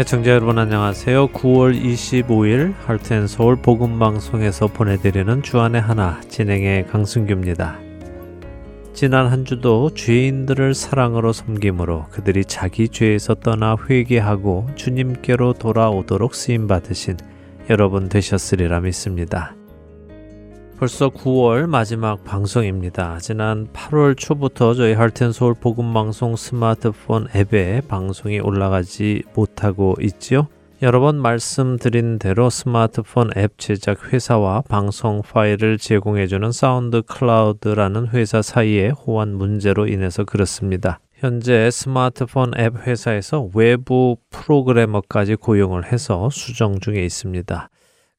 애청자 여러분 안녕하세요. 9월 25일 할텐서울 복음방송에서 보내드리는 주안의 하나 진행의 강승규입니다. 지난 한 주도 죄인들을 사랑으로 섬김으로 그들이 자기 죄에서 떠나 회개하고 주님께로 돌아오도록 쓰임 받으신 여러분 되셨으리라 믿습니다. 벌써 9월 마지막 방송입니다. 지난 8월 초부터 저희 할텐서울 복음방송 스마트폰 앱에 방송이 올라가지 못하고 있지요. 여러 번 말씀드린 대로 스마트폰 앱 제작 회사와 방송 파일을 제공해주는 사운드 클라우드라는 회사 사이의 호환 문제로 인해서 그렇습니다. 현재 스마트폰 앱 회사에서 외부 프로그래머까지 고용을 해서 수정 중에 있습니다.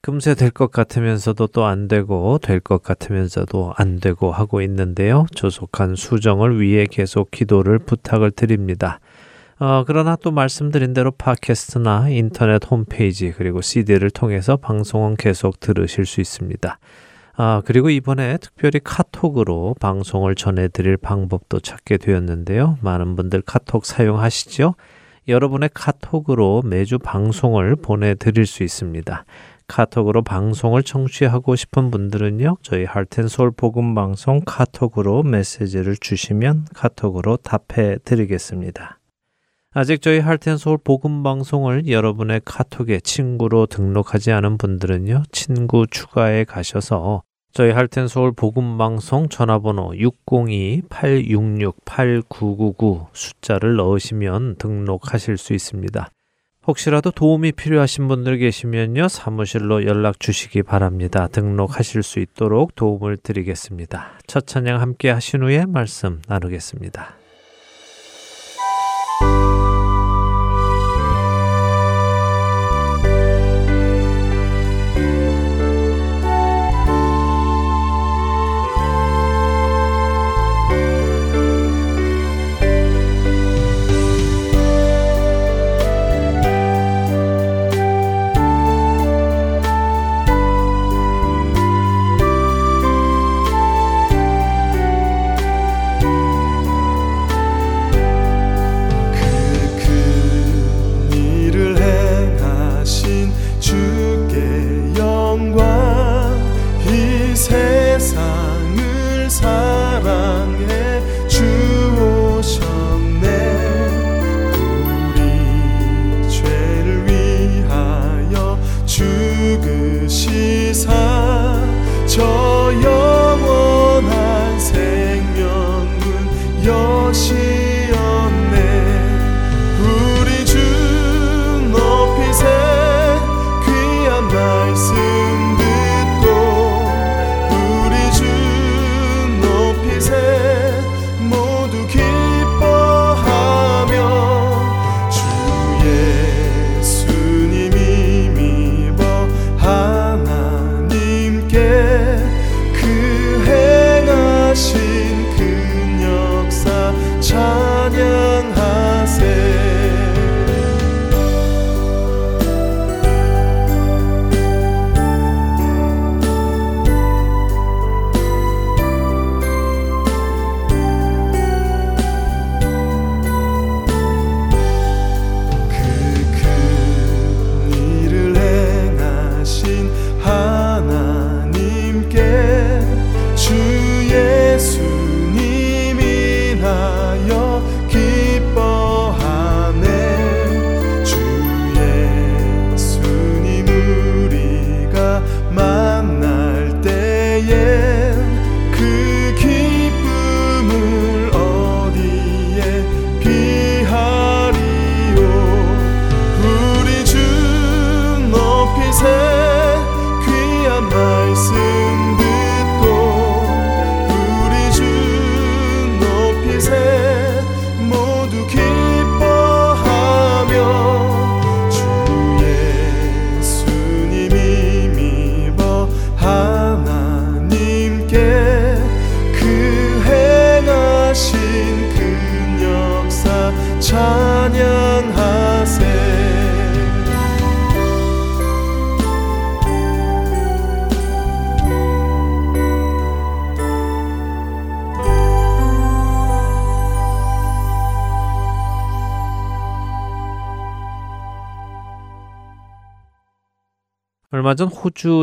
금세 될 것 같으면서도 또 안 되고 될 것 같으면서도 안 되고 하고 있는데요. 조속한 수정을 위해 계속 기도를 부탁을 드립니다. 어, 그러나 또 말씀드린 대로 팟캐스트나 인터넷 홈페이지 그리고 CD를 통해서 방송은 계속 들으실 수 있습니다. 아, 그리고 이번에 특별히 카톡으로 방송을 전해드릴 방법도 찾게 되었는데요. 많은 분들 카톡 사용하시죠? 여러분의 카톡으로 매주 방송을 보내드릴 수 있습니다. 카톡으로 방송을 청취하고 싶은 분들은요, 저희 할텐솔 복음 방송 카톡으로 메시지를 주시면 카톡으로 답해 드리겠습니다. 아직 저희 할텐솔 복음 방송을 여러분의 카톡에 친구로 등록하지 않은 분들은요, 친구 추가에 가셔서 저희 할텐서울 복음방송 전화번호 602-866-8999 숫자를 넣으시면 등록하실 수 있습니다. 혹시라도 도움이 필요하신 분들 계시면요, 사무실로 연락 주시기 바랍니다. 등록하실 수 있도록 도움을 드리겠습니다. 첫 찬양 함께 하신 후에 말씀 나누겠습니다.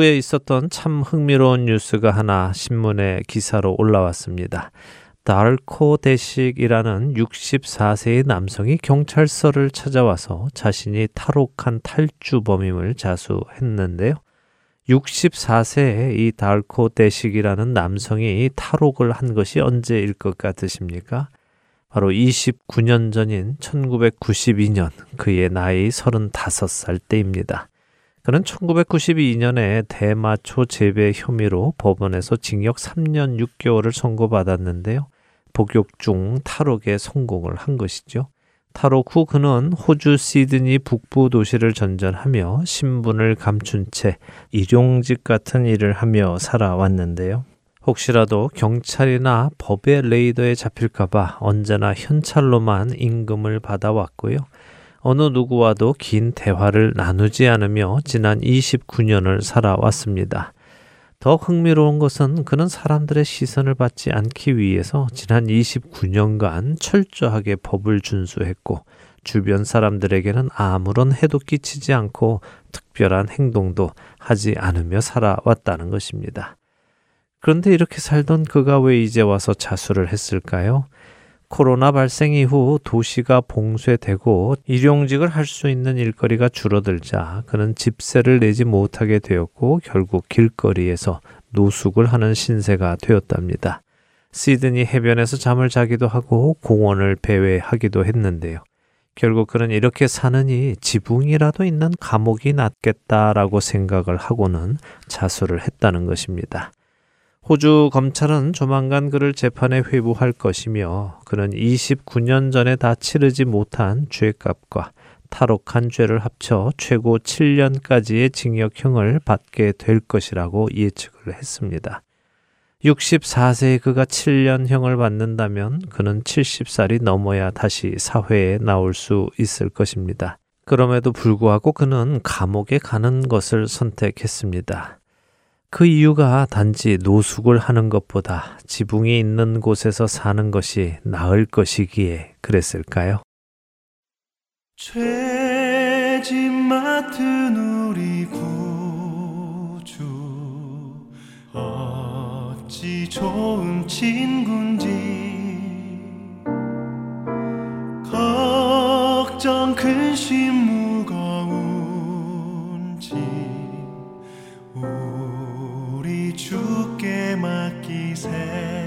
호주에 있었던 참 흥미로운 뉴스가 하나 신문에 기사로 올라왔습니다. 달코 대식이라는 64세의 남성이 경찰서를 찾아와서 자신이 탈옥한 탈주범임을 자수했는데요. 64세의 이 달코 대식이라는 남성이 탈옥을 한 것이 언제일 것 같으십니까? 바로 29년 전인 1992년 그의 나이 35살 때입니다. 그는 1992년에 대마초 재배 혐의로 법원에서 징역 3년 6개월을 선고받았는데요. 복역 중 탈옥에 성공을 한 것이죠. 탈옥 후 그는 호주 시드니 북부 도시를 전전하며 신분을 감춘 채 일용직 같은 일을 하며 살아왔는데요. 혹시라도 경찰이나 법의 레이더에 잡힐까봐 언제나 현찰로만 임금을 받아왔고요. 어느 누구와도 긴 대화를 나누지 않으며 지난 29년을 살아왔습니다. 더 흥미로운 것은 그는 사람들의 시선을 받지 않기 위해서 지난 29년간 철저하게 법을 준수했고 주변 사람들에게는 아무런 해도 끼치지 않고 특별한 행동도 하지 않으며 살아왔다는 것입니다. 그런데 이렇게 살던 그가 왜 이제 와서 자수를 했을까요? 코로나 발생 이후 도시가 봉쇄되고 일용직을 할 수 있는 일거리가 줄어들자 그는 집세를 내지 못하게 되었고 결국 길거리에서 노숙을 하는 신세가 되었답니다. 시드니 해변에서 잠을 자기도 하고 공원을 배회하기도 했는데요. 결국 그는 이렇게 사느니 지붕이라도 있는 감옥이 낫겠다라고 생각을 하고는 자수를 했다는 것입니다. 호주 검찰은 조만간 그를 재판에 회부할 것이며 그는 29년 전에 다 치르지 못한 죄값과 탈옥한 죄를 합쳐 최고 7년까지의 징역형을 받게 될 것이라고 예측을 했습니다. 64세의 그가 7년형을 받는다면 그는 70살이 넘어야 다시 사회에 나올 수 있을 것입니다. 그럼에도 불구하고 그는 감옥에 가는 것을 선택했습니다. 그 이유가 단지 노숙을 하는 것보다 지붕이 있는 곳에서 사는 것이 나을 것이기에 그랬을까요? 죄짐 맡은 우리 구주 어찌 좋은 친군지 걱정 근심 무 주께 맡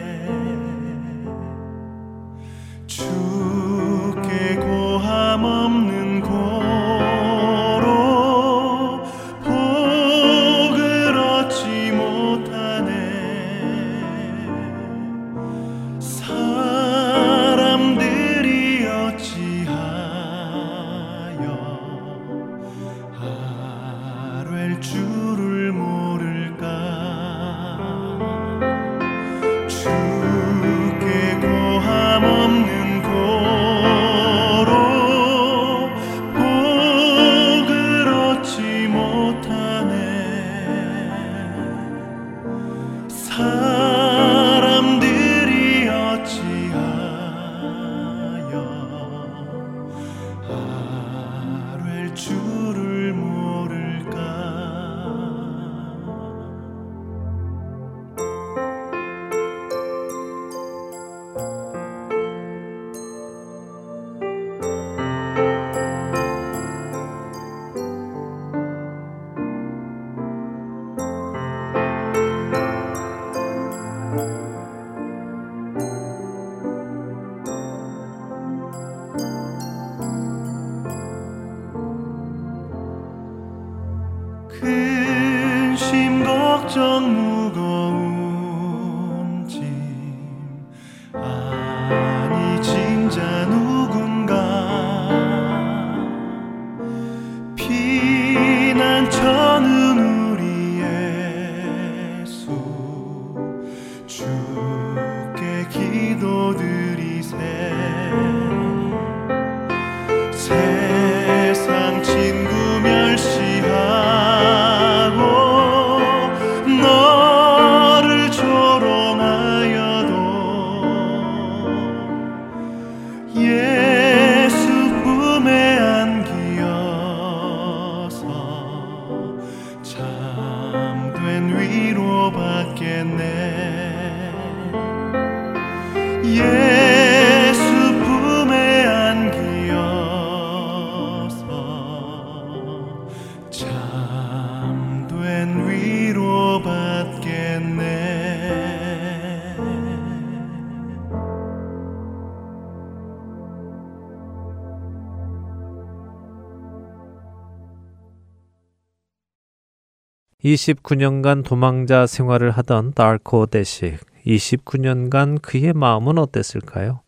29년간 도망자 생활을 하던 달코 대식. 29년간 그의 마음은 어땠을까요?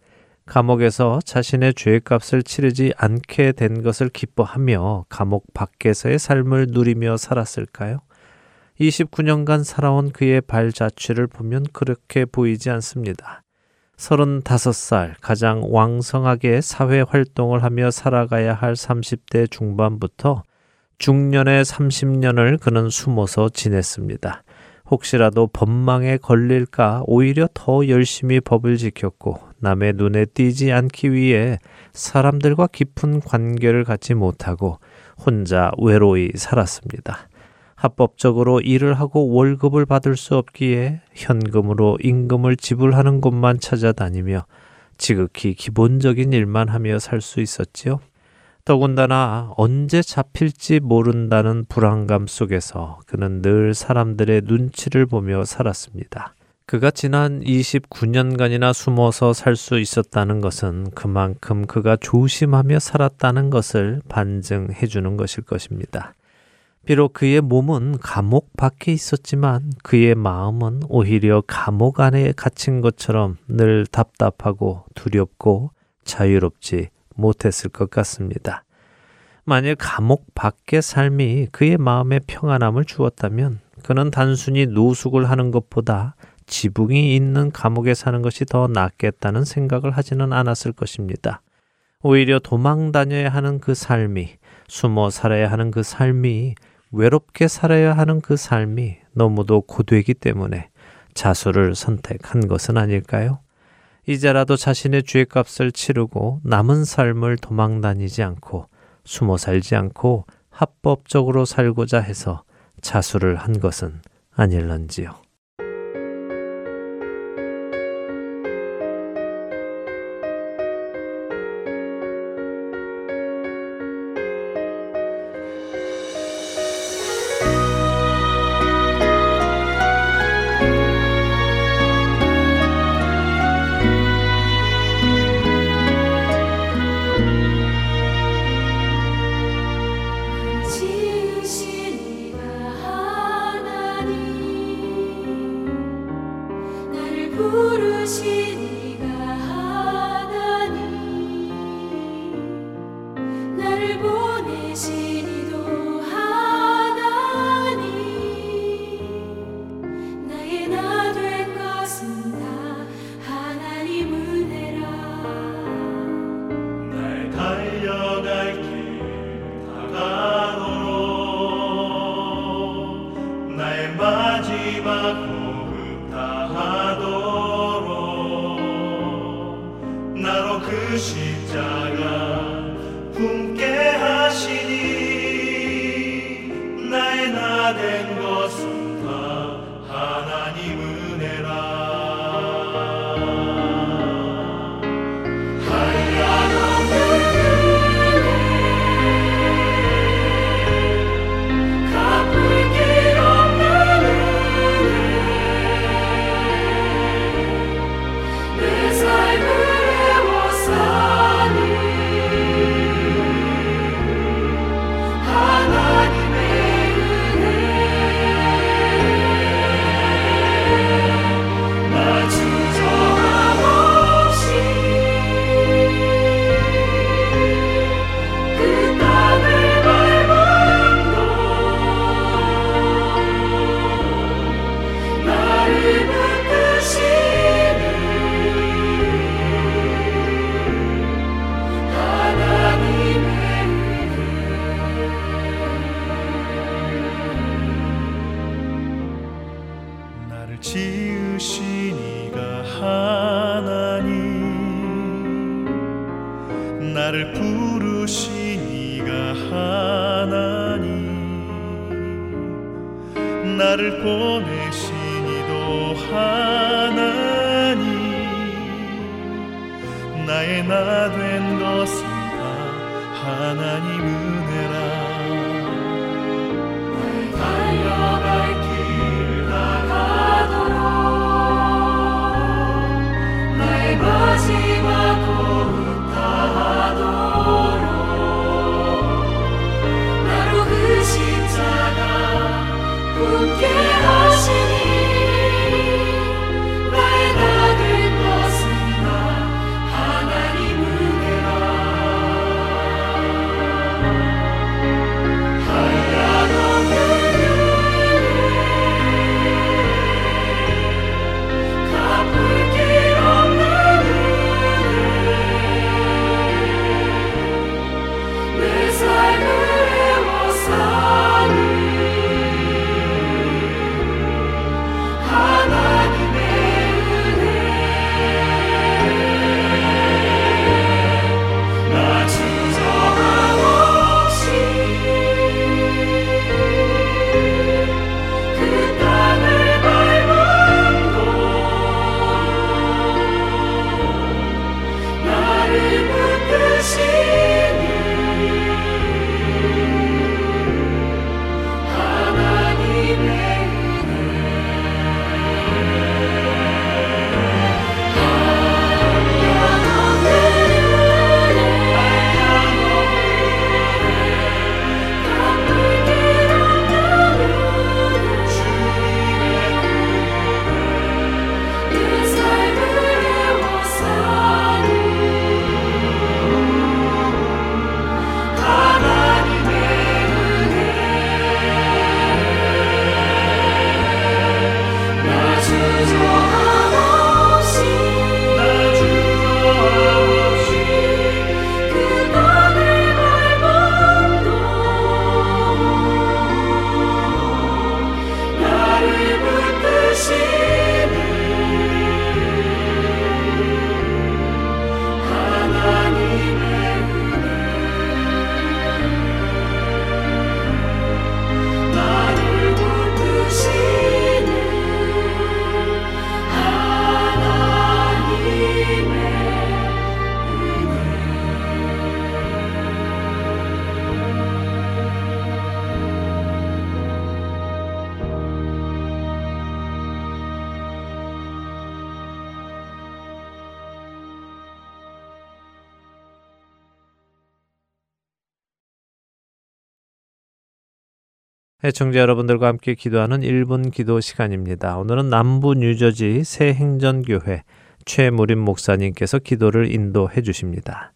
감옥에서 자신의 죄값을 치르지 않게 된 것을 기뻐하며 감옥 밖에서의 삶을 누리며 살았을까요? 29년간 살아온 그의 발자취를 보면 그렇게 보이지 않습니다. 35살 가장 왕성하게 사회 활동을 하며 살아가야 할 30대 중반부터 중년의 30년을 그는 숨어서 지냈습니다. 혹시라도 법망에 걸릴까 오히려 더 열심히 법을 지켰고 남의 눈에 띄지 않기 위해 사람들과 깊은 관계를 갖지 못하고 혼자 외로이 살았습니다. 합법적으로 일을 하고 월급을 받을 수 없기에 현금으로 임금을 지불하는 곳만 찾아다니며 지극히 기본적인 일만 하며 살 수 있었지요. 더군다나 언제 잡힐지 모른다는 불안감 속에서 그는 늘 사람들의 눈치를 보며 살았습니다. 그가 지난 29년간이나 숨어서 살 수 있었다는 것은 그만큼 그가 조심하며 살았다는 것을 반증해 주는 것일 것입니다. 비록 그의 몸은 감옥 밖에 있었지만 그의 마음은 오히려 감옥 안에 갇힌 것처럼 늘 답답하고 두렵고 자유롭지 못했을 것 같습니다. 만일 감옥 밖의 삶이 그의 마음에 평안함을 주었다면 그는 단순히 노숙을 하는 것보다 지붕이 있는 감옥에 사는 것이 더 낫겠다는 생각을 하지는 않았을 것입니다. 오히려 도망 다녀야 하는 그 삶이, 숨어 살아야 하는 그 삶이, 외롭게 살아야 하는 그 삶이 너무도 고되기 때문에 자수를 선택한 것은 아닐까요? 이제라도 자신의 죄값을 치르고 남은 삶을 도망 다니지 않고 숨어 살지 않고 합법적으로 살고자 해서 자수를 한 것은 아닐런지요. 애청자 여러분들과 함께 기도하는 1분 기도 시간입니다. 오늘은 남부 뉴저지 새 행전교회 최무림 목사님께서 기도를 인도해 주십니다.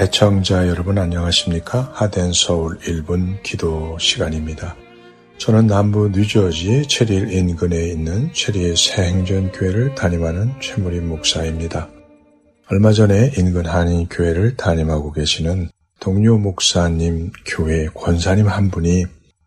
애청자 여러분 안녕하십니까? 하덴 서울 1분 기도 시간입니다. 저는 남부 뉴저지 체리일 인근에 있는 체리의 새행전교회를 담임하는 최무림 목사입니다. 얼마 전에 인근 한인교회를 담임하고 계시는 동료 목사님 교회 권사님 한 분이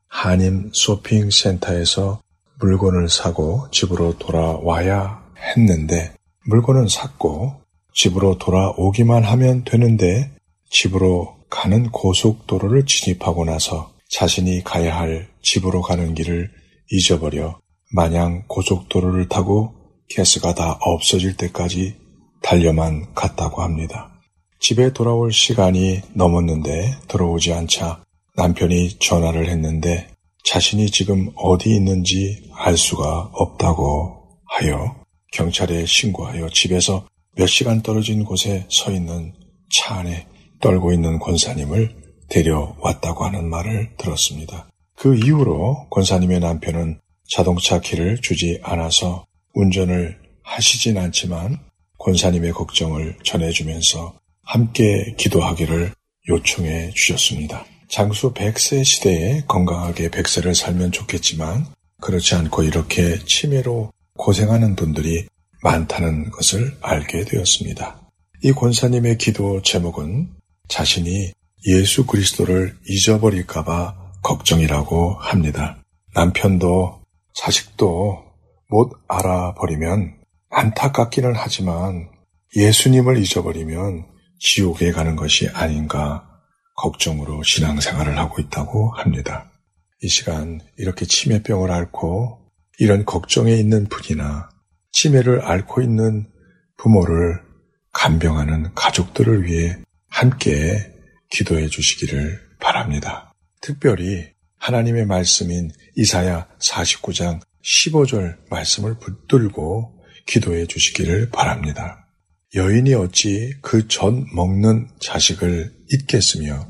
한인 쇼핑센터에서 물건을 사고 집으로 돌아와야 했는데 물건은 샀고 집으로 돌아오기만 하면 되는데 집으로 가는 고속도로를 진입하고 나서 자신이 가야 할 집으로 가는 길을 잊어버려 마냥 고속도로를 타고 가스가 다 없어질 때까지 달려만 갔다고 합니다. 집에 돌아올 시간이 넘었는데 들어오지 않자 남편이 전화를 했는데 자신이 지금 어디 있는지 알 수가 없다고 하여 경찰에 신고하여 집에서 몇 시간 떨어진 곳에 서 있는 차 안에 떨고 있는 권사님을 데려왔다고 하는 말을 들었습니다. 그 이후로 권사님의 남편은 자동차 키를 주지 않아서 운전을 하시진 않지만 권사님의 걱정을 전해주면서 함께 기도하기를 요청해 주셨습니다. 장수 100세 시대에 건강하게 100세를 살면 좋겠지만 그렇지 않고 이렇게 치매로 고생하는 분들이 많다는 것을 알게 되었습니다. 이 권사님의 기도 제목은 자신이 예수 그리스도를 잊어버릴까봐 걱정이라고 합니다. 남편도 자식도 못 알아버리면 안타깝기는 하지만 예수님을 잊어버리면 지옥에 가는 것이 아닌가 걱정으로 신앙생활을 하고 있다고 합니다. 이 시간 이렇게 치매병을 앓고 이런 걱정에 있는 분이나 치매를 앓고 있는 부모를 간병하는 가족들을 위해 함께 기도해 주시기를 바랍니다. 특별히 하나님의 말씀인 이사야 49장 15절 말씀을 붙들고 기도해 주시기를 바랍니다. 여인이 어찌 그 전 먹는 자식을 잊겠으며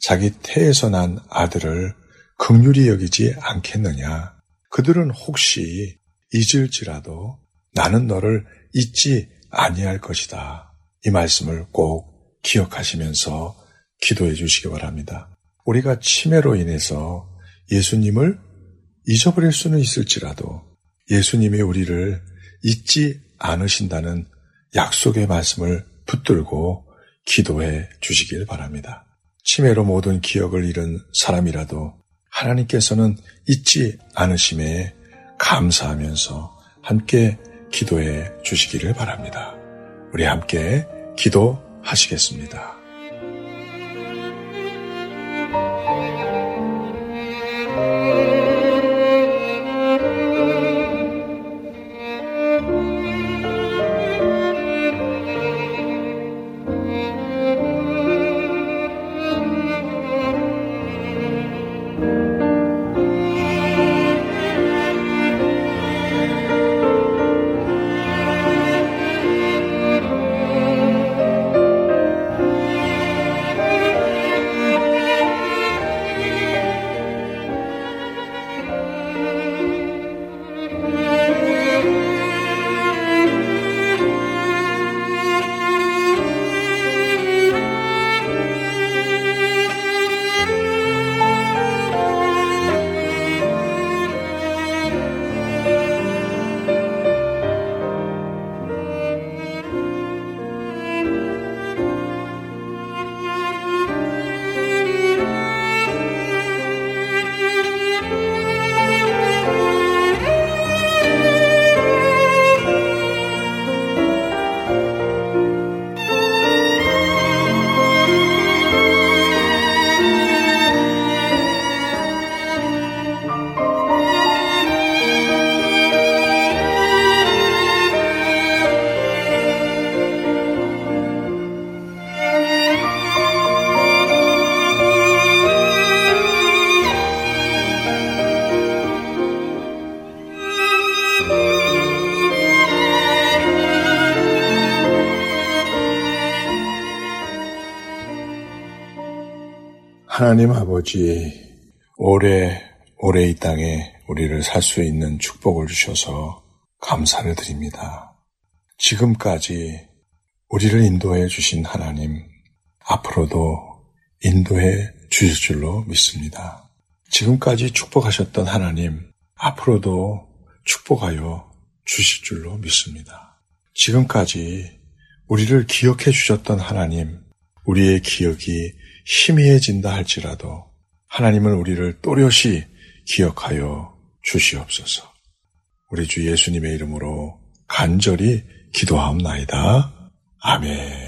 자기 태에서 난 아들을 극률이 여기지 않겠느냐. 그들은 혹시 잊을지라도 나는 너를 잊지 아니할 것이다. 이 말씀을 꼭 기억하시면서 기도해 주시기 바랍니다. 우리가 치매로 인해서 예수님을 잊어버릴 수는 있을지라도 예수님이 우리를 잊지 않으신다는 약속의 말씀을 붙들고 기도해 주시길 바랍니다. 치매로 모든 기억을 잃은 사람이라도 하나님께서는 잊지 않으심에 감사하면서 함께 기도해 주시기를 바랍니다. 우리 함께 기도하시겠습니다. 하나님 아버지, 오래, 오래 이 땅에 우리를 살 수 있는 축복을 주셔서 감사를 드립니다. 지금까지 우리를 인도해 주신 하나님, 앞으로도 인도해 주실 줄로 믿습니다. 지금까지 축복하셨던 하나님, 앞으로도 축복하여 주실 줄로 믿습니다. 지금까지 우리를 기억해 주셨던 하나님, 우리의 기억이 희미해진다 할지라도 하나님은 우리를 또렷이 기억하여 주시옵소서. 우리 주 예수님의 이름으로 간절히 기도하옵나이다. 아멘.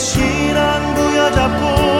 신앙 부여잡고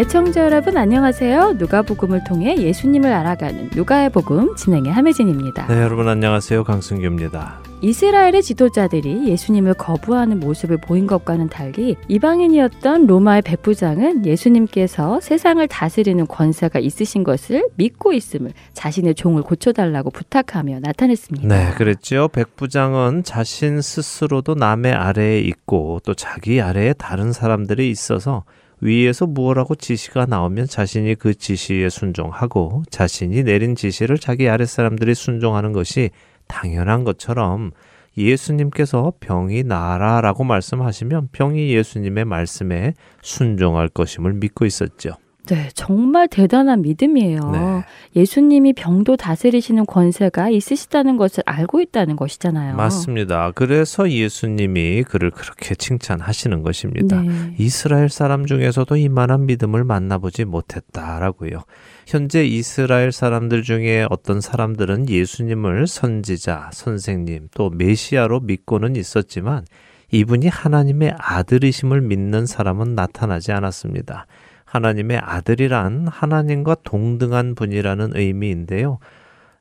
애청자 여러분 안녕하세요. 누가복음을 통해 예수님을 알아가는 누가의 복음 진행의 함혜진입니다. 네, 여러분 안녕하세요. 강승규입니다. 이스라엘의 지도자들이 예수님을 거부하는 모습을 보인 것과는 달리 이방인이었던 로마의 백부장은 예수님께서 세상을 다스리는 권세가 있으신 것을 믿고 있음을 자신의 종을 고쳐달라고 부탁하며 나타냈습니다. 네, 그랬죠. 백부장은 자신 스스로도 남의 아래에 있고 또 자기 아래에 다른 사람들이 있어서 위에서 무엇라고 지시가 나오면 자신이 그 지시에 순종하고 자신이 내린 지시를 자기 아랫사람들이 순종하는 것이 당연한 것처럼 예수님께서 병이 나아라라고 말씀하시면 병이 예수님의 말씀에 순종할 것임을 믿고 있었죠. 네, 정말 대단한 믿음이에요. 네. 예수님이 병도 다스리시는 권세가 있으시다는 것을 알고 있다는 것이잖아요. 맞습니다. 그래서 예수님이 그를 그렇게 칭찬하시는 것입니다. 네. 이스라엘 사람 중에서도 이만한 믿음을 만나보지 못했다라고요. 현재 이스라엘 사람들 중에 어떤 사람들은 예수님을 선지자, 선생님, 또 메시아로 믿고는 있었지만 이분이 하나님의 아들이심을 믿는 사람은 나타나지 않았습니다. 하나님의 아들이란 하나님과 동등한 분이라는 의미인데요.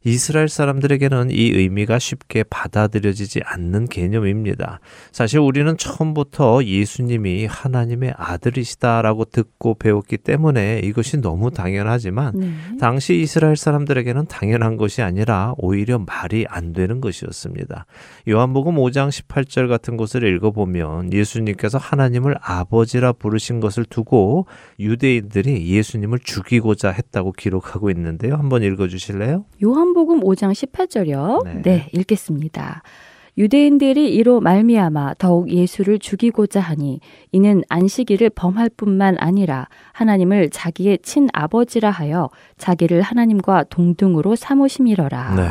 이스라엘 사람들에게는 이 의미가 쉽게 받아들여지지 않는 개념입니다. 사실 우리는 처음부터 예수님이 하나님의 아들이시다라고 듣고 배웠기 때문에 이것이 너무 당연하지만 네. 당시 이스라엘 사람들에게는 당연한 것이 아니라 오히려 말이 안 되는 것이었습니다. 요한복음 5장 18절 같은 곳을 읽어보면 예수님께서 하나님을 아버지라 부르신 것을 두고 유대인들이 예수님을 죽이고자 했다고 기록하고 있는데요. 한번 읽어주실래요? 요한 복음 5장 18절이요. 네. 네. 읽겠습니다. 유대인들이 이로 말미암아 더욱 예수를 죽이고자 하니 이는 안식일을 범할 뿐만 아니라 하나님을 자기의 친아버지라 하여 자기를 하나님과 동등으로 삼으심이러라. 네.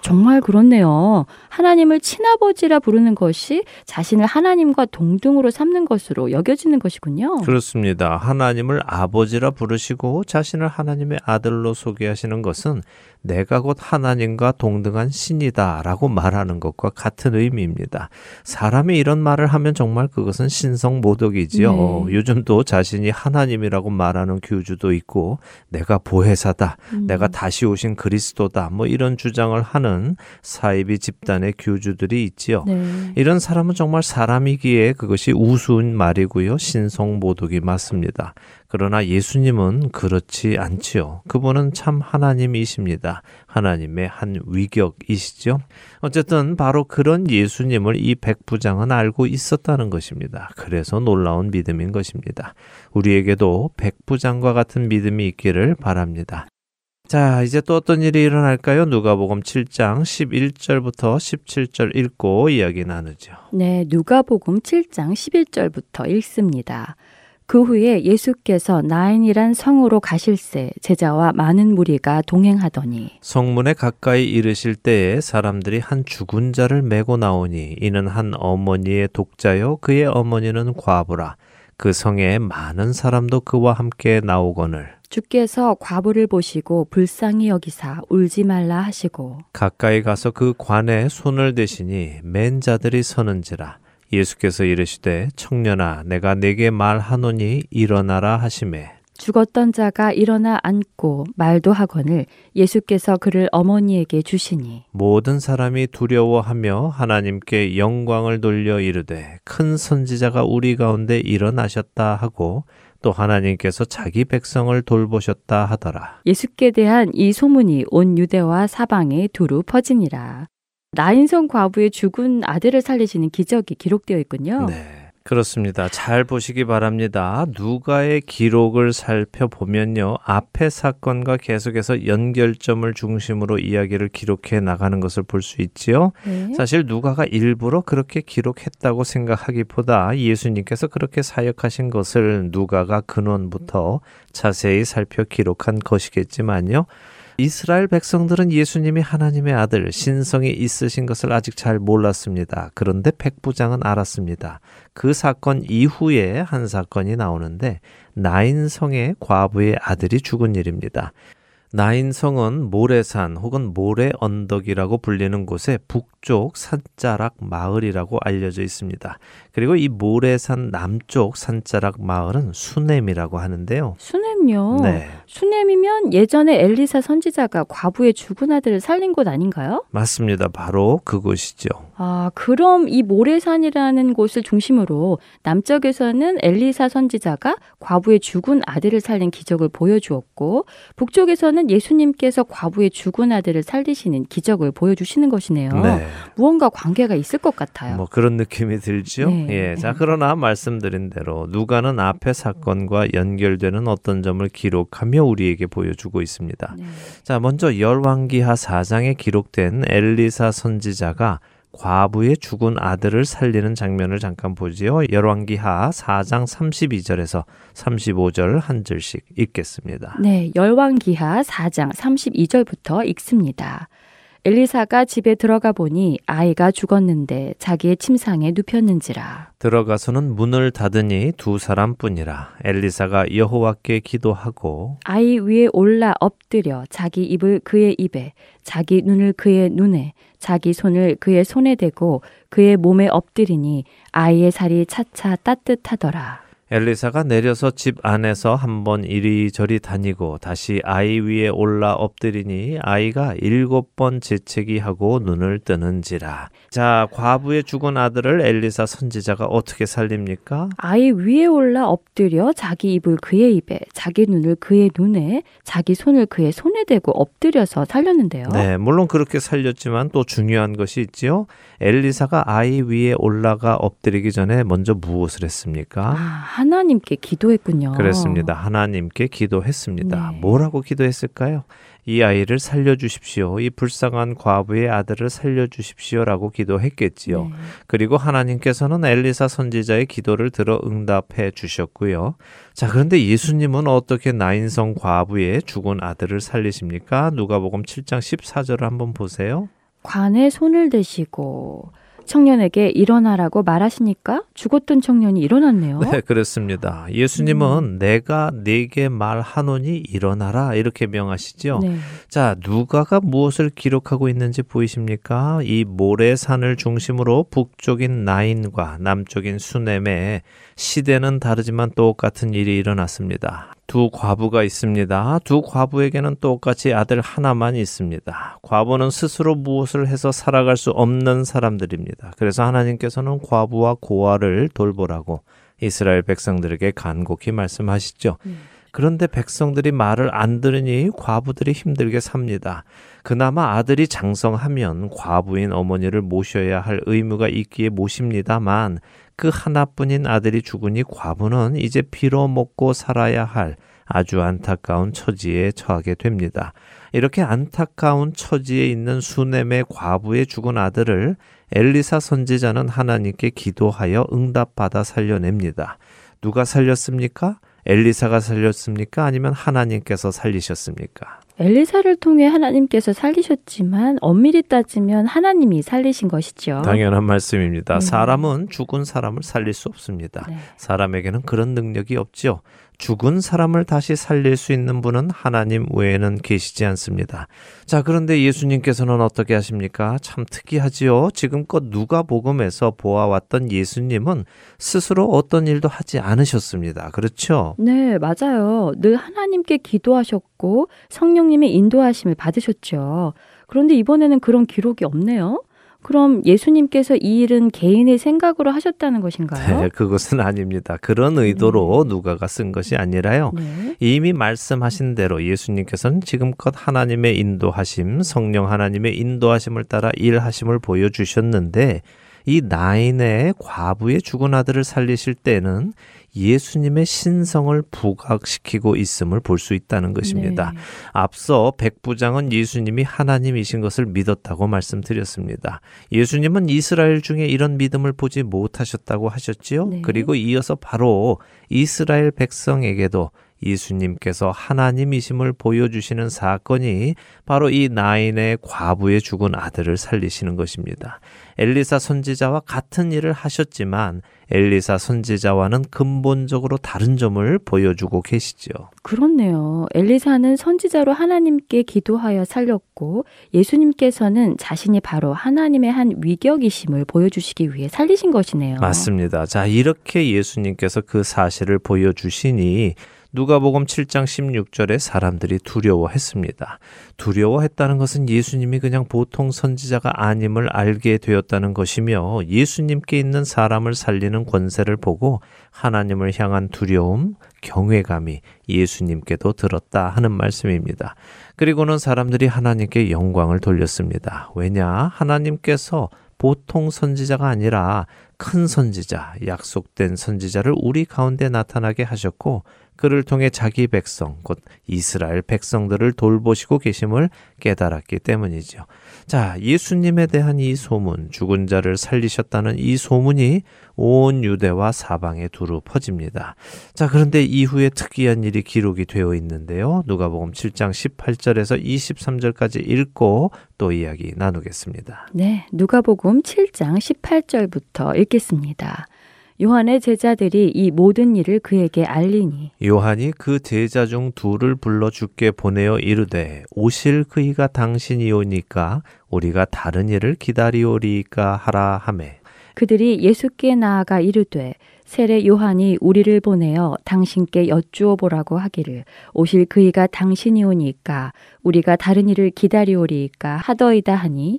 정말 그렇네요. 하나님을 친아버지라 부르는 것이 자신을 하나님과 동등으로 삼는 것으로 여겨지는 것이군요. 그렇습니다. 하나님을 아버지라 부르시고 자신을 하나님의 아들로 소개하시는 것은 내가 곧 하나님과 동등한 신이다 라고 말하는 것과 같은 의미입니다. 사람이 이런 말을 하면 정말 그것은 신성 모독이지요. 네. 요즘도 자신이 하나님이라고 말하는 교주도 있고 내가 보혜사다, 음. 내가 다시 오신 그리스도다 뭐 이런 주장을 하는 사이비 집단의 교주들이 있지요. 네. 이런 사람은 정말 사람이기에 그것이 우스운 말이고요. 신성 모독이 맞습니다. 그러나 예수님은 그렇지 않지요. 그분은 참 하나님이십니다. 하나님의 한 위격이시죠. 어쨌든 바로 그런 예수님을 이 백부장은 알고 있었다는 것입니다. 그래서 놀라운 믿음인 것입니다. 우리에게도 백부장과 같은 믿음이 있기를 바랍니다. 자, 이제 또 어떤 일이 일어날까요? 누가복음 7장 11절부터 17절 읽고 이야기 나누죠. 네, 누가복음 7장 11절부터 읽습니다. 그 후에 예수께서 나인이란 성으로 가실새 제자와 많은 무리가 동행하더니 성문에 가까이 이르실 때에 사람들이 한 죽은 자를 메고 나오니 이는 한 어머니의 독자요 그의 어머니는 과부라. 그 성에 많은 사람도 그와 함께 나오거늘. 주께서 과부를 보시고 불쌍히 여기사 울지 말라 하시고 가까이 가서 그 관에 손을 대시니 맨 자들이 서는지라 예수께서 이르시되 청년아 내가 내게 말하노니 일어나라 하심에 죽었던 자가 일어나 앉고 말도 하거늘 예수께서 그를 어머니에게 주시니 모든 사람이 두려워하며 하나님께 영광을 돌려 이르되 큰 선지자가 우리 가운데 일어나셨다 하고 또 하나님께서 자기 백성을 돌보셨다 하더라. 예수께 대한 이 소문이 온 유대와 사방에 두루 퍼지니라. 나인성 과부의 죽은 아들을 살리시는 기적이 기록되어 있군요. 네. 그렇습니다. 잘 보시기 바랍니다. 누가의 기록을 살펴보면요. 앞의 사건과 계속해서 연결점을 중심으로 이야기를 기록해 나가는 것을 볼 수 있지요. 네. 사실 누가가 일부러 그렇게 기록했다고 생각하기보다 예수님께서 그렇게 사역하신 것을 누가가 근원부터 자세히 살펴 기록한 것이겠지만요. 이스라엘 백성들은 예수님이 하나님의 아들, 신성이 있으신 것을 아직 잘 몰랐습니다. 그런데 백부장은 알았습니다. 그 사건 이후에 한 사건이 나오는데 나인성의 과부의 아들이 죽은 일입니다. 나인성은 모래산 혹은 모래 언덕이라고 불리는 곳의 북 쪽 산자락 마을이라고 알려져 있습니다. 그리고 이 모래산 남쪽 산자락 마을은 수넴이라고 하는데요. 수넴요. 네. 수넴이면 예전에 엘리사 선지자가 과부의 죽은 아들을 살린 곳 아닌가요? 맞습니다. 바로 그곳이죠. 아, 그럼 이 모래산이라는 곳을 중심으로 남쪽에서는 엘리사 선지자가 과부의 죽은 아들을 살린 기적을 보여주었고 북쪽에서는 예수님께서 과부의 죽은 아들을 살리시는 기적을 보여주시는 것이네요. 네. 무언가 관계가 있을 것 같아요. 뭐 그런 느낌이 들죠. 네. 예. 자, 그러나 말씀드린 대로 누가는 앞의 사건과 연결되는 어떤 점을 기록하며 우리에게 보여주고 있습니다. 네. 자, 먼저 열왕기하 4장에 기록된 엘리사 선지자가 과부의 죽은 아들을 살리는 장면을 잠깐 보지요. 열왕기하 4장 32절에서 35절 한 절씩 읽겠습니다. 네, 열왕기하 4장 32절부터 읽습니다. 엘리사가 집에 들어가 보니 아이가 죽었는데 자기의 침상에 눕혔는지라. 들어가서는 문을 닫으니 두 사람뿐이라 엘리사가 여호와께 기도하고 아이 위에 올라 엎드려 자기 입을 그의 입에 자기 눈을 그의 눈에 자기 손을 그의 손에 대고 그의 몸에 엎드리니 아이의 살이 차차 따뜻하더라. 엘리사가 내려서 집 안에서 한번 이리저리 다니고 다시 아이 위에 올라 엎드리니 아이가 일곱 번 재채기 하고 눈을 뜨는지라. 자, 과부의 죽은 아들을 엘리사 선지자가 어떻게 살립니까? 아이 위에 올라 엎드려 자기 입을 그의 입에 자기 눈을 그의 눈에 자기 손을 그의 손에 대고 엎드려서 살렸는데요. 네, 물론 그렇게 살렸지만 또 중요한 것이 있지요. 엘리사가 아이 위에 올라가 엎드리기 전에 먼저 무엇을 했습니까? 아, 하나님께 기도했군요. 그랬습니다. 하나님께 기도했습니다. 네. 뭐라고 기도했을까요? 이 아이를 살려주십시오. 이 불쌍한 과부의 아들을 살려주십시오라고 기도했겠지요. 네. 그리고 하나님께서는 엘리사 선지자의 기도를 들어 응답해 주셨고요. 자, 그런데 예수님은 어떻게 나인성 과부의 죽은 아들을 살리십니까? 누가복음 7장 14절을 한번 보세요. 관에 손을 대시고 청년에게 일어나라고 말하시니까 죽었던 청년이 일어났네요. 네, 그렇습니다. 예수님은 내가 네게 말하노니 일어나라 이렇게 명하시죠. 네. 자, 누가가 무엇을 기록하고 있는지 보이십니까? 이 모래산을 중심으로 북쪽인 나인과 남쪽인 수넴에 시대는 다르지만 똑같은 일이 일어났습니다. 두 과부가 있습니다. 두 과부에게는 똑같이 아들 하나만 있습니다. 과부는 스스로 무엇을 해서 살아갈 수 없는 사람들입니다. 그래서 하나님께서는 과부와 고아를 돌보라고 이스라엘 백성들에게 간곡히 말씀하시죠. 그런데 백성들이 말을 안 들으니 과부들이 힘들게 삽니다. 그나마 아들이 장성하면 과부인 어머니를 모셔야 할 의무가 있기에 모십니다만 그 하나뿐인 아들이 죽으니 과부는 이제 빌어 먹고 살아야 할 아주 안타까운 처지에 처하게 됩니다. 이렇게 안타까운 처지에 있는 수넴의 과부의 죽은 아들을 엘리사 선지자는 하나님께 기도하여 응답받아 살려냅니다. 누가 살렸습니까? 엘리사가 살렸습니까? 아니면 하나님께서 살리셨습니까? 엘리사를 통해 하나님께서 살리셨지만 엄밀히 따지면 하나님이 살리신 것이죠. 당연한 말씀입니다. 네. 사람은 죽은 사람을 살릴 수 없습니다. 네. 사람에게는 그런 능력이 없죠. 죽은 사람을 다시 살릴 수 있는 분은 하나님 외에는 계시지 않습니다. 자, 그런데 예수님께서는 어떻게 하십니까? 참 특이하지요. 지금껏 누가 복음에서 보아왔던 예수님은 스스로 어떤 일도 하지 않으셨습니다. 그렇죠? 네, 맞아요. 늘 하나님께 기도하셨고 성령님의 인도하심을 받으셨죠. 그런데 이번에는 그런 기록이 없네요. 그럼 예수님께서 이 일은 개인의 생각으로 하셨다는 것인가요? 네, 그것은 아닙니다. 그런 의도로 누가가 쓴 것이 아니라요. 네. 이미 말씀하신 대로 예수님께서는 지금껏 하나님의 인도하심, 성령 하나님의 인도하심을 따라 일하심을 보여주셨는데 이 나인의 과부의 죽은 아들을 살리실 때는 예수님의 신성을 부각시키고 있음을 볼 수 있다는 것입니다. 네. 앞서 백부장은 예수님이 하나님이신 것을 믿었다고 말씀드렸습니다. 예수님은 이스라엘 중에 이런 믿음을 보지 못하셨다고 하셨지요. 네. 그리고 이어서 바로 이스라엘 백성에게도 예수님께서 하나님이심을 보여주시는 사건이 바로 이 나인의 과부의 죽은 아들을 살리시는 것입니다. 엘리사 선지자와 같은 일을 하셨지만 엘리사 선지자와는 근본적으로 다른 점을 보여주고 계시죠. 그렇네요. 엘리사는 선지자로 하나님께 기도하여 살렸고 예수님께서는 자신이 바로 하나님의 한 위격이심을 보여주시기 위해 살리신 것이네요. 맞습니다. 자, 이렇게 예수님께서 그 사실을 보여주시니 누가복음 7장 16절에 사람들이 두려워했습니다. 두려워했다는 것은 예수님이 그냥 보통 선지자가 아님을 알게 되었다는 것이며 예수님께 있는 사람을 살리는 권세를 보고 하나님을 향한 두려움, 경외감이 예수님께도 들었다 하는 말씀입니다. 그리고는 사람들이 하나님께 영광을 돌렸습니다. 왜냐? 하나님께서 보통 선지자가 아니라 큰 선지자, 약속된 선지자를 우리 가운데 나타나게 하셨고 그를 통해 자기 백성, 곧 이스라엘 백성들을 돌보시고 계심을 깨달았기 때문이죠. 자, 예수님에 대한 이 소문, 죽은 자를 살리셨다는 이 소문이 온 유대와 사방에 두루 퍼집니다. 자, 그런데 이후에 특이한 일이 기록이 되어 있는데요. 누가복음 7장 18절에서 23절까지 읽고 또 이야기 나누겠습니다. 네, 누가복음 7장 18절부터 읽겠습니다. 요한의 제자들이 이 모든 일을 그에게 알리니 요한이 그 제자 중 둘을 불러 주께 보내어 이르되 오실 그이가 당신이오니까 우리가 다른 일을 기다리오리까 하라 하매. 그들이 예수께 나아가 이르되 세례 요한이 우리를 보내어 당신께 여쭈어 보라고 하기를 오실 그이가 당신이오니까 우리가 다른 일을 기다리오리까 하더이다 하니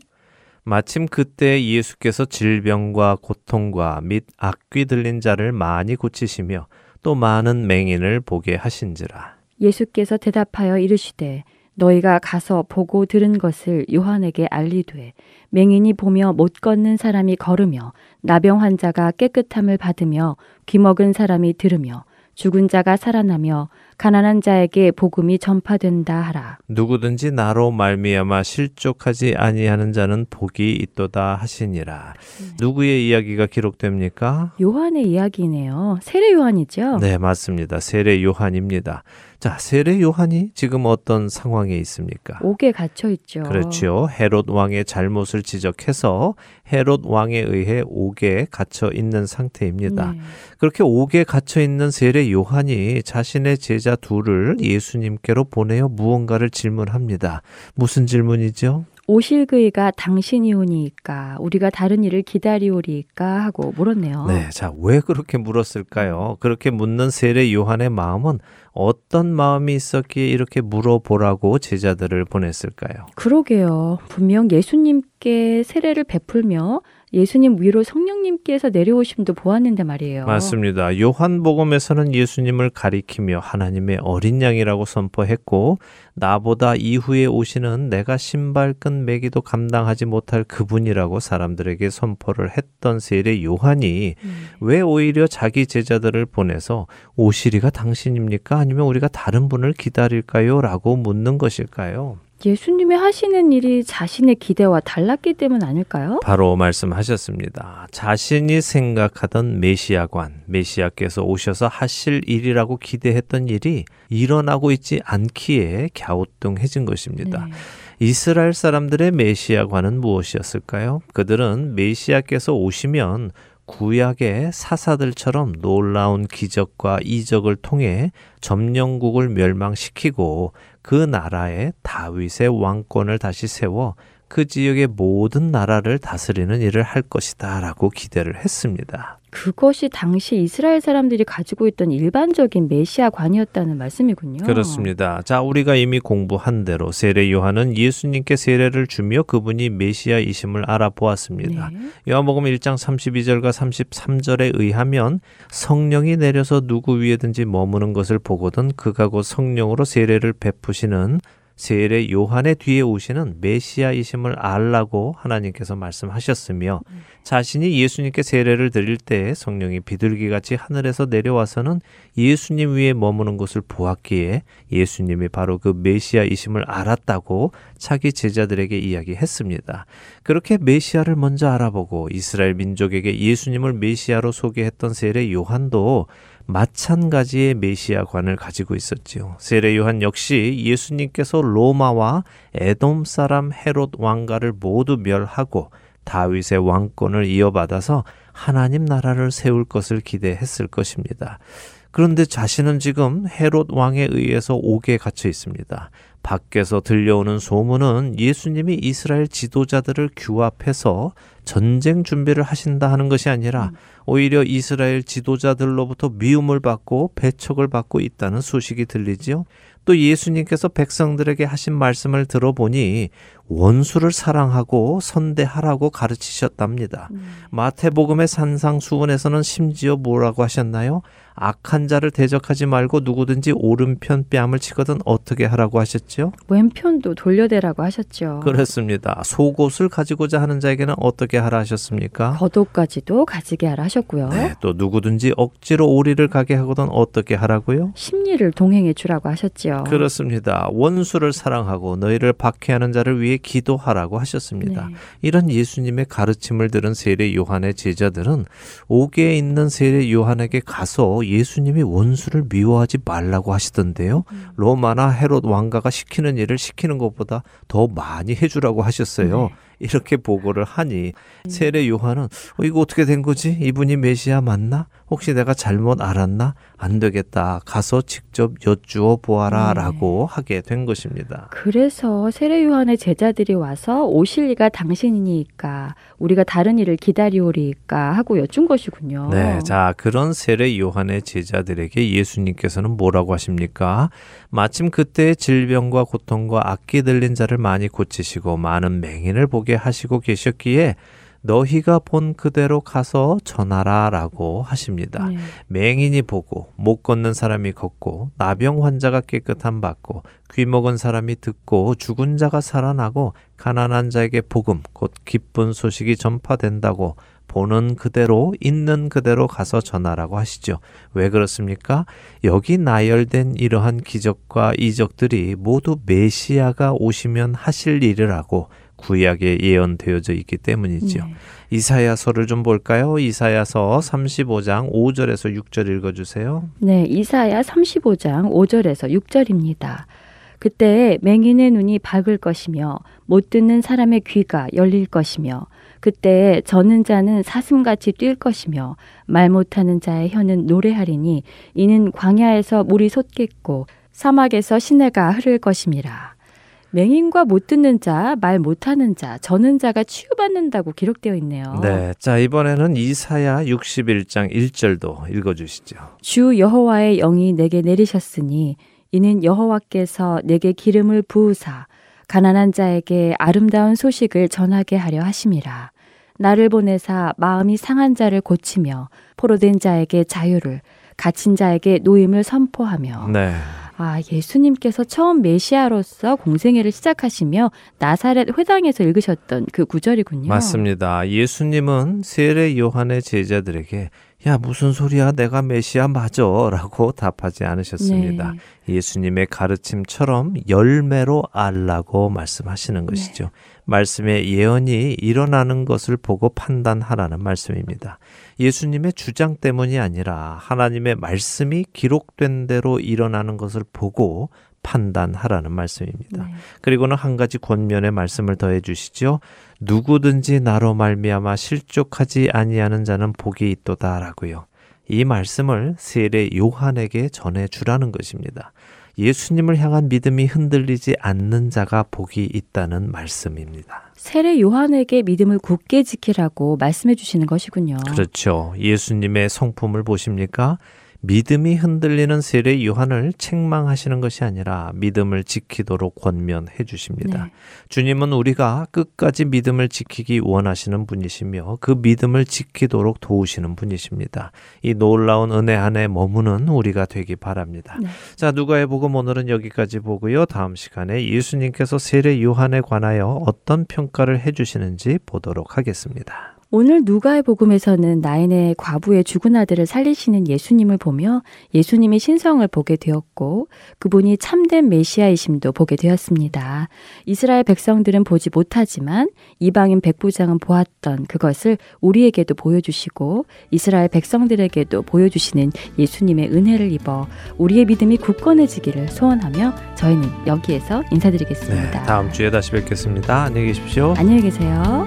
마침 그때 예수께서 질병과 고통과 및 악귀 들린 자를 많이 고치시며 또 많은 맹인을 보게 하신지라. 예수께서 대답하여 이르시되 너희가 가서 보고 들은 것을 요한에게 알리되 맹인이 보며 못 걷는 사람이 걸으며 나병 환자가 깨끗함을 받으며 귀먹은 사람이 들으며 죽은 자가 살아나며 가난한 자에게 복음이 전파된다 하라. 누구든지 나로 말미암아 실족하지 아니하는 자는 복이 있도다 하시니라. 누구의 이야기가 기록됩니까? 요한의 이야기네요. 세례 요한이죠? 네, 맞습니다. 세례 요한입니다. 자, 세례 요한이 지금 어떤 상황에 있습니까? 옥에 갇혀 있죠. 그렇죠. 헤롯 왕의 잘못을 지적해서 헤롯 왕에 의해 옥에 갇혀 있는 상태입니다. 네. 그렇게 옥에 갇혀 있는 세례 요한이 자신의 제자 둘을 예수님께로 보내어 무언가를 질문합니다. 무슨 질문이죠? 오실 그이가 당신이오니까 우리가 다른 일을 기다리오리까 하고 물었네요. 네, 자, 왜 그렇게 물었을까요? 그렇게 묻는 세례 요한의 마음은 어떤 마음이 있었기에 이렇게 물어보라고 제자들을 보냈을까요? 그러게요. 분명 예수님께 세례를 베풀며 예수님 위로 성령님께서 내려오심도 보았는데 말이에요. 맞습니다. 요한복음에서는 예수님을 가리키며 하나님의 어린 양이라고 선포했고 나보다 이후에 오시는 내가 신발끈 매기도 감당하지 못할 그분이라고 사람들에게 선포를 했던 세례 요한이 음. 왜 오히려 자기 제자들을 보내서 오시리가 당신입니까? 아니면 우리가 다른 분을 기다릴까요? 라고 묻는 것일까요? 예수님이 하시는 일이 자신의 기대와 달랐기 때문 아닐까요? 바로 말씀하셨습니다. 자신이 생각하던 메시아관, 메시아께서 오셔서 하실 일이라고 기대했던 일이 일어나고 있지 않기에 갸우뚱해진 것입니다. 네. 이스라엘 사람들의 메시아관은 무엇이었을까요? 그들은 메시아께서 오시면 구약의 사사들처럼 놀라운 기적과 이적을 통해 점령국을 멸망시키고 그 나라에 다윗의 왕권을 다시 세워 그 지역의 모든 나라를 다스리는 일을 할 것이다 라고 기대를 했습니다. 그것이 당시 이스라엘 사람들이 가지고 있던 일반적인 메시아관이었다는 말씀이군요. 그렇습니다. 자, 우리가 이미 공부한 대로 세례 요한은 예수님께 세례를 주며 그분이 메시아이심을 알아보았습니다. 네. 요한복음 1장 32절과 33절에 의하면 성령이 내려서 누구 위에든지 머무는 것을 보거든 그가 곧 성령으로 세례를 베푸시는 세례 요한의 뒤에 오시는 메시아이심을 알라고 하나님께서 말씀하셨으며 자신이 예수님께 세례를 드릴 때 성령이 비둘기같이 하늘에서 내려와서는 예수님 위에 머무는 것을 보았기에 예수님이 바로 그 메시아이심을 알았다고 자기 제자들에게 이야기했습니다. 그렇게 메시아를 먼저 알아보고 이스라엘 민족에게 예수님을 메시아로 소개했던 세례 요한도 마찬가지의 메시아관을 가지고 있었지요. 세례 요한 역시 예수님께서 로마와 에돔 사람 헤롯 왕가를 모두 멸하고 다윗의 왕권을 이어받아서 하나님 나라를 세울 것을 기대했을 것입니다. 그런데 자신은 지금 헤롯 왕에 의해서 옥에 갇혀 있습니다. 밖에서 들려오는 소문은 예수님이 이스라엘 지도자들을 규합해서 전쟁 준비를 하신다 하는 것이 아니라 오히려 이스라엘 지도자들로부터 미움을 받고 배척을 받고 있다는 소식이 들리지요. 또 예수님께서 백성들에게 하신 말씀을 들어보니 원수를 사랑하고 선대하라고 가르치셨답니다. 음. 마태복음의 산상수훈에서는 심지어 뭐라고 하셨나요? 악한 자를 대적하지 말고 누구든지 오른편 뺨을 치거든 어떻게 하라고 하셨죠? 왼편도 돌려대라고 하셨죠. 그렇습니다. 속옷을 가지고자 하는 자에게는 어떻게 하라 하셨습니까? 겉옷까지도 가지게 하라 하셨고요. 네, 또 누구든지 억지로 오리를 가게 하거든 어떻게 하라고요? 심리를 동행해 주라고 하셨지요. 그렇습니다. 원수를 사랑하고 너희를 박해하는 자를 위해 기도하라고 하셨습니다. 네. 이런 예수님의 가르침을 들은 세례 요한의 제자들은 옥에 있는 세례 요한에게 가서 예수님이 원수를 미워하지 말라고 하시던데요. 음. 로마나 헤롯 왕가가 시키는 일을 시키는 것보다 더 많이 해주라고 하셨어요. 네. 이렇게 보고를 하니 세례 요한은 어, 이거 어떻게 된 거지? 이분이 메시아 맞나? 혹시 내가 잘못 알았나? 안 되겠다. 가서 직접 여쭈어 보아라라고 하게 된 것입니다. 그래서 세례 요한의 제자들이 와서 오실 리가 당신이니까 우리가 다른 일을 기다리오리까 하고 여쭌 것이군요. 네, 자 그런 세례 요한의 제자들에게 예수님께서는 뭐라고 하십니까? 마침 그때 질병과 고통과 악기 들린 자를 많이 고치시고 많은 맹인을 보게 하시고 계셨기에 너희가 본 그대로 가서 전하라라고 하십니다. 네. 맹인이 보고 못 걷는 사람이 걷고 나병 환자가 깨끗함 받고 귀 먹은 사람이 듣고 죽은 자가 살아나고 가난한 자에게 복음 곧 기쁜 소식이 전파된다고 보는 그대로 있는 그대로 가서 전하라고 하시죠. 왜 그렇습니까? 여기 나열된 이러한 기적과 이적들이 모두 메시아가 오시면 하실 일이라고 구약에 예언되어져 있기 때문이지요. 네. 이사야서를 좀 볼까요? 이사야서 35장 5절에서 6절 읽어 주세요. 네, 이사야 35장 5절에서 6절입니다. 그때 맹인의 눈이 밝을 것이며 못 듣는 사람의 귀가 열릴 것이며 그때 저는 자는 사슴같이 뛸 것이며 말 못하는 자의 혀는 노래하리니 이는 광야에서 물이 솟겠고 사막에서 시내가 흐를 것임이라. 맹인과 못 듣는 자, 말 못하는 자, 저는 자가 치유받는다고 기록되어 있네요. 네, 자 이번에는 이사야 61장 1절도 읽어주시죠. 주 여호와의 영이 내게 내리셨으니 이는 여호와께서 내게 기름을 부으사 가난한 자에게 아름다운 소식을 전하게 하려 하심이라. 나를 보내사 마음이 상한 자를 고치며 포로된 자에게 자유를 갇힌 자에게 노임을 선포하며 네, 아 예수님께서 처음 메시아로서 공생애를 시작하시며 나사렛 회당에서 읽으셨던 그 구절이군요. 맞습니다. 예수님은 세례 요한의 제자들에게 야 무슨 소리야 내가 메시아 맞어라고 답하지 않으셨습니다. 네. 예수님의 가르침처럼 열매로 알라고 말씀하시는 것이죠. 말씀의 예언이 일어나는 것을 보고 판단하라는 말씀입니다. 예수님의 주장 때문이 아니라 하나님의 말씀이 기록된 대로 일어나는 것을 보고 판단하라는 말씀입니다. 네. 그리고는 한 가지 권면의 말씀을 더해 주시죠. 누구든지 나로 말미암아 실족하지 아니하는 자는 복이 있도다라고요. 이 말씀을 세례 요한에게 전해 주라는 것입니다. 예수님을 향한 믿음이 흔들리지 않는 자가 복이 있다는 말씀입니다. 세례 요한에게 믿음을 굳게 지키라고 말씀해 주시는 것이군요. 그렇죠. 예수님의 성품을 보십니까? 믿음이 흔들리는 세례 요한을 책망하시는 것이 아니라 믿음을 지키도록 권면해 주십니다. 네. 주님은 우리가 끝까지 믿음을 지키기 원하시는 분이시며 그 믿음을 지키도록 도우시는 분이십니다. 이 놀라운 은혜 안에 머무는 우리가 되기 바랍니다. 네. 자, 누가의 복음 오늘은 여기까지 보고요. 다음 시간에 예수님께서 세례 요한에 관하여 어떤 평가를 해 주시는지 보도록 하겠습니다. 오늘 누가의 복음에서는 나인의 과부의 죽은 아들을 살리시는 예수님을 보며 예수님의 신성을 보게 되었고 그분이 참된 메시아이심도 보게 되었습니다. 이스라엘 백성들은 보지 못하지만 이방인 백부장은 보았던 그것을 우리에게도 보여주시고 이스라엘 백성들에게도 보여주시는 예수님의 은혜를 입어 우리의 믿음이 굳건해지기를 소원하며 저희는 여기에서 인사드리겠습니다. 네, 다음 주에 다시 뵙겠습니다. 안녕히 계십시오. 안녕히 계세요.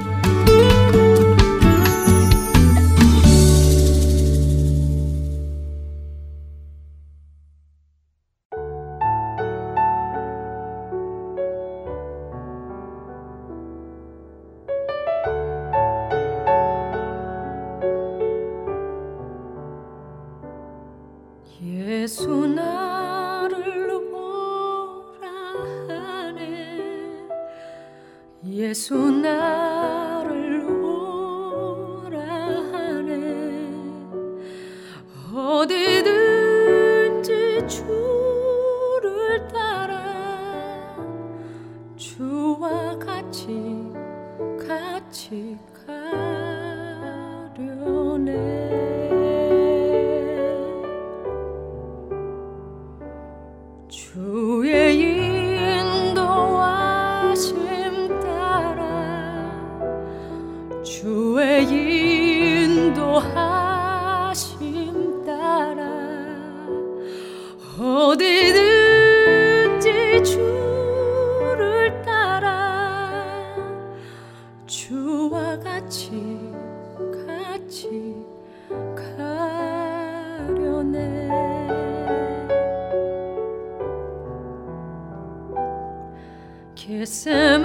나를 주의 인도하심 따라 어디든지 주를 따라 주와 같이 같이 가려네 겟세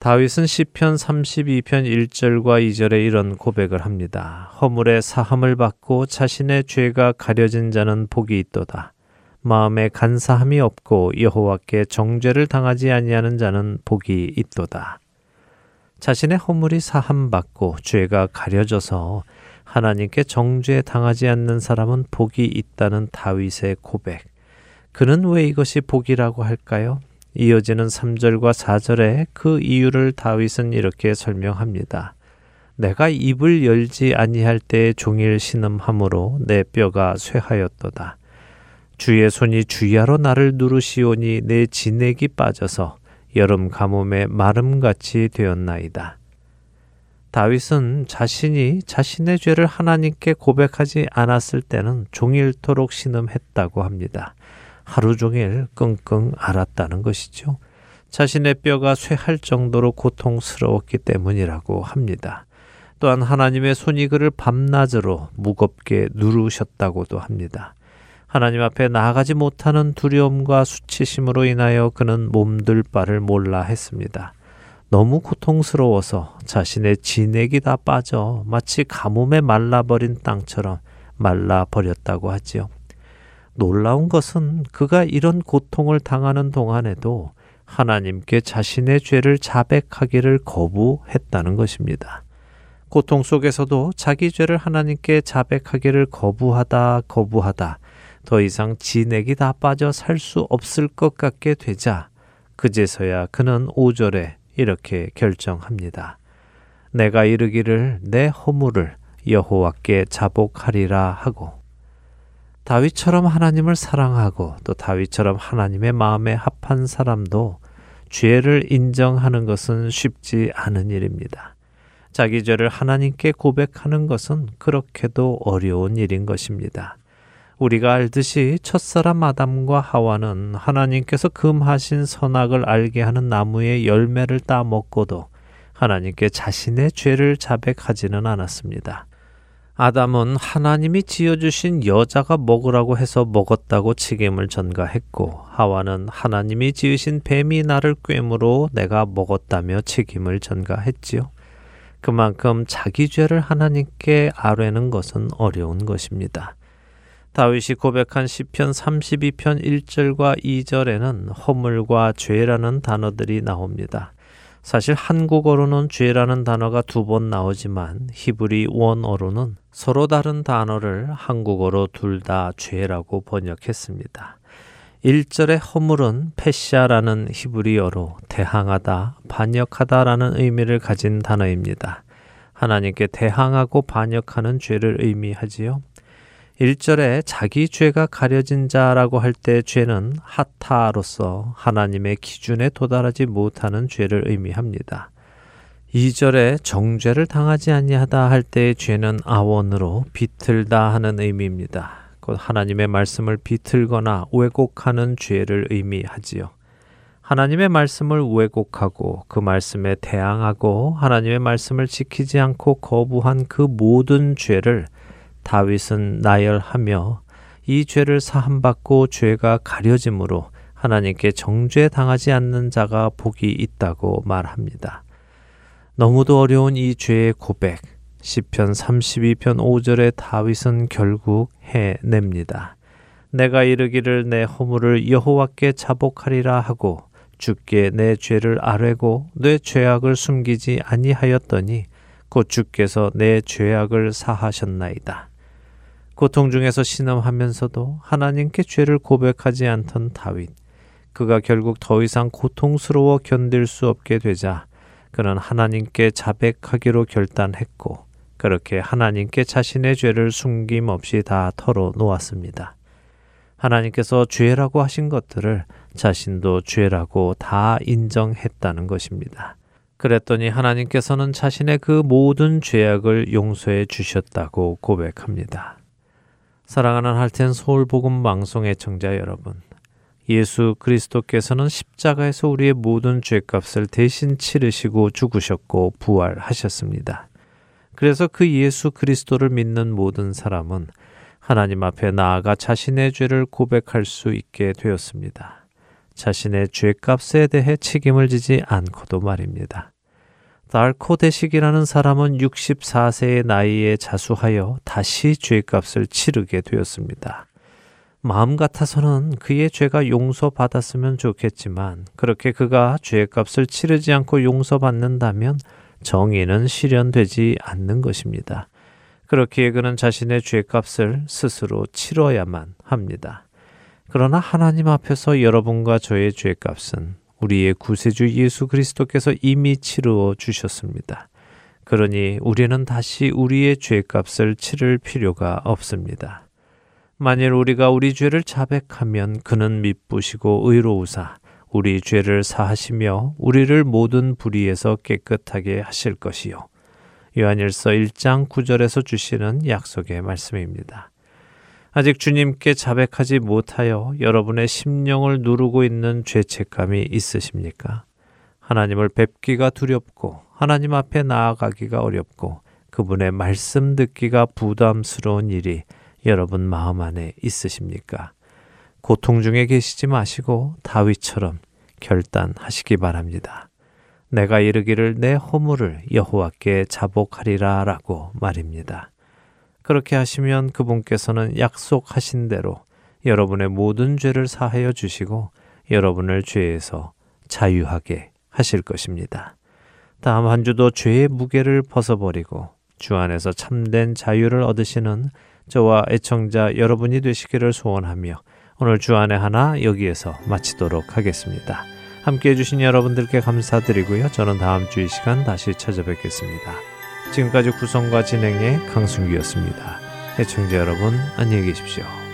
다윗은 시편 32편 1절과 2절에 이런 고백을 합니다. 허물의 사함을 받고 자신의 죄가 가려진 자는 복이 있도다. 마음에 간사함이 없고 여호와께 정죄를 당하지 아니하는 자는 복이 있도다. 자신의 허물이 사함 받고 죄가 가려져서 하나님께 정죄 당하지 않는 사람은 복이 있다는 다윗의 고백. 그는 왜 이것이 복이라고 할까요? 이어지는 3절과 4절에 그 이유를 다윗은 이렇게 설명합니다. 내가 입을 열지 아니할 때에 종일 신음함으로 내 뼈가 쇠하였도다. 주의 손이 주야로 나를 누르시오니 내 진액이 빠져서 여름 가뭄에 마름같이 되었나이다. 다윗은 자신이 자신의 죄를 하나님께 고백하지 않았을 때는 종일토록 신음했다고 합니다. 하루 종일 끙끙 앓았다는 것이죠. 자신의 뼈가 쇠할 정도로 고통스러웠기 때문이라고 합니다. 또한 하나님의 손이 그를 밤낮으로 무겁게 누르셨다고도 합니다. 하나님 앞에 나아가지 못하는 두려움과 수치심으로 인하여 그는 몸둘 바를 몰라 했습니다. 너무 고통스러워서 자신의 진액이 다 빠져 마치 가뭄에 말라버린 땅처럼 말라버렸다고 하지요. 놀라운 것은 그가 이런 고통을 당하는 동안에도 하나님께 자신의 죄를 자백하기를 거부했다는 것입니다. 고통 속에서도 자기 죄를 하나님께 자백하기를 거부하다 거부하다 더 이상 진액이 다 빠져 살 수 없을 것 같게 되자 그제서야 그는 5절에 이렇게 결정합니다. 내가 이르기를 내 허물을 여호와께 자복하리라 하고 다윗처럼 하나님을 사랑하고 또 다윗처럼 하나님의 마음에 합한 사람도 죄를 인정하는 것은 쉽지 않은 일입니다. 자기 죄를 하나님께 고백하는 것은 그렇게도 어려운 일인 것입니다. 우리가 알듯이 첫사람 아담과 하와는 하나님께서 금하신 선악을 알게 하는 나무의 열매를 따먹고도 하나님께 자신의 죄를 자백하지는 않았습니다. 아담은 하나님이 지어주신 여자가 먹으라고 해서 먹었다고 책임을 전가했고 하와는 하나님이 지으신 뱀이 나를 꿰므로 내가 먹었다며 책임을 전가했지요. 그만큼 자기 죄를 하나님께 아뢰는 것은 어려운 것입니다. 다윗이 고백한 시편 32편 1절과 2절에는 허물과 죄라는 단어들이 나옵니다. 사실 한국어로는 죄라는 단어가 두 번 나오지만 히브리 원어로는 서로 다른 단어를 한국어로 둘 다 죄라고 번역했습니다. 1절의 허물은 페시아라는 히브리어로 대항하다, 반역하다라는 의미를 가진 단어입니다. 하나님께 대항하고 반역하는 죄를 의미하지요. 1절에 자기 죄가 가려진 자라고 할 때 죄는 하타로서 하나님의 기준에 도달하지 못하는 죄를 의미합니다. 2절에 정죄를 당하지 아니하다 할 때의 죄는 아원으로 비틀다 하는 의미입니다. 곧 하나님의 말씀을 비틀거나 왜곡하는 죄를 의미하지요. 하나님의 말씀을 왜곡하고 그 말씀에 대항하고 하나님의 말씀을 지키지 않고 거부한 그 모든 죄를 다윗은 나열하며 이 죄를 사함받고 죄가 가려짐으로 하나님께 정죄 당하지 않는 자가 복이 있다고 말합니다. 너무도 어려운 이 죄의 고백, 시편 32편 5절에 다윗은 결국 해냅니다. 내가 이르기를 내 허물을 여호와께 자복하리라 하고 주께 내 죄를 아뢰고 내 죄악을 숨기지 아니하였더니 곧 주께서 내 죄악을 사하셨나이다. 고통 중에서 신음하면서도 하나님께 죄를 고백하지 않던 다윗. 그가 결국 더 이상 고통스러워 견딜 수 없게 되자 그는 하나님께 자백하기로 결단했고 그렇게 하나님께 자신의 죄를 숨김없이 다 털어 놓았습니다. 하나님께서 죄라고 하신 것들을 자신도 죄라고 다 인정했다는 것입니다. 그랬더니 하나님께서는 자신의 그 모든 죄악을 용서해 주셨다고 고백합니다. 사랑하는 할텐 서울 복음 방송 의 청자 여러분. 예수 그리스도께서는 십자가에서 우리의 모든 죄값을 대신 치르시고 죽으셨고 부활하셨습니다. 그래서 그 예수 그리스도를 믿는 모든 사람은 하나님 앞에 나아가 자신의 죄를 고백할 수 있게 되었습니다. 자신의 죄값에 대해 책임을 지지 않고도 말입니다. 달코 대식이라는 사람은 64세의 나이에 자수하여 다시 죄값을 치르게 되었습니다. 마음 같아서는 그의 죄가 용서받았으면 좋겠지만 그렇게 그가 죄값을 치르지 않고 용서받는다면 정의는 실현되지 않는 것입니다. 그렇기에 그는 자신의 죄값을 스스로 치러야만 합니다. 그러나 하나님 앞에서 여러분과 저의 죄값은 우리의 구세주 예수 그리스도께서 이미 치루어 주셨습니다. 그러니 우리는 다시 우리의 죄값을 치를 필요가 없습니다. 만일 우리가 우리 죄를 자백하면 그는 미쁘시고 의로우사 우리 죄를 사하시며 우리를 모든 불의에서 깨끗하게 하실 것이요. 요한일서 1장 9절에서 주시는 약속의 말씀입니다. 아직 주님께 자백하지 못하여 여러분의 심령을 누르고 있는 죄책감이 있으십니까? 하나님을 뵙기가 두렵고 하나님 앞에 나아가기가 어렵고 그분의 말씀 듣기가 부담스러운 일이 여러분 마음 안에 있으십니까? 고통 중에 계시지 마시고 다윗처럼 결단하시기 바랍니다. 내가 이르기를 내 허물을 여호와께 자복하리라라고 말입니다. 그렇게 하시면 그분께서는 약속하신 대로 여러분의 모든 죄를 사하여 주시고 여러분을 죄에서 자유하게 하실 것입니다. 다음 한 주도 죄의 무게를 벗어버리고 주 안에서 참된 자유를 얻으시는 저와 애청자 여러분이 되시기를 소원하며 오늘 주안의 하나 여기에서 마치도록 하겠습니다. 함께 해주신 여러분들께 감사드리고요. 저는 다음 주 이 시간 다시 찾아뵙겠습니다. 지금까지 구성과 진행의 강순기였습니다. 해청자 여러분 안녕히 계십시오.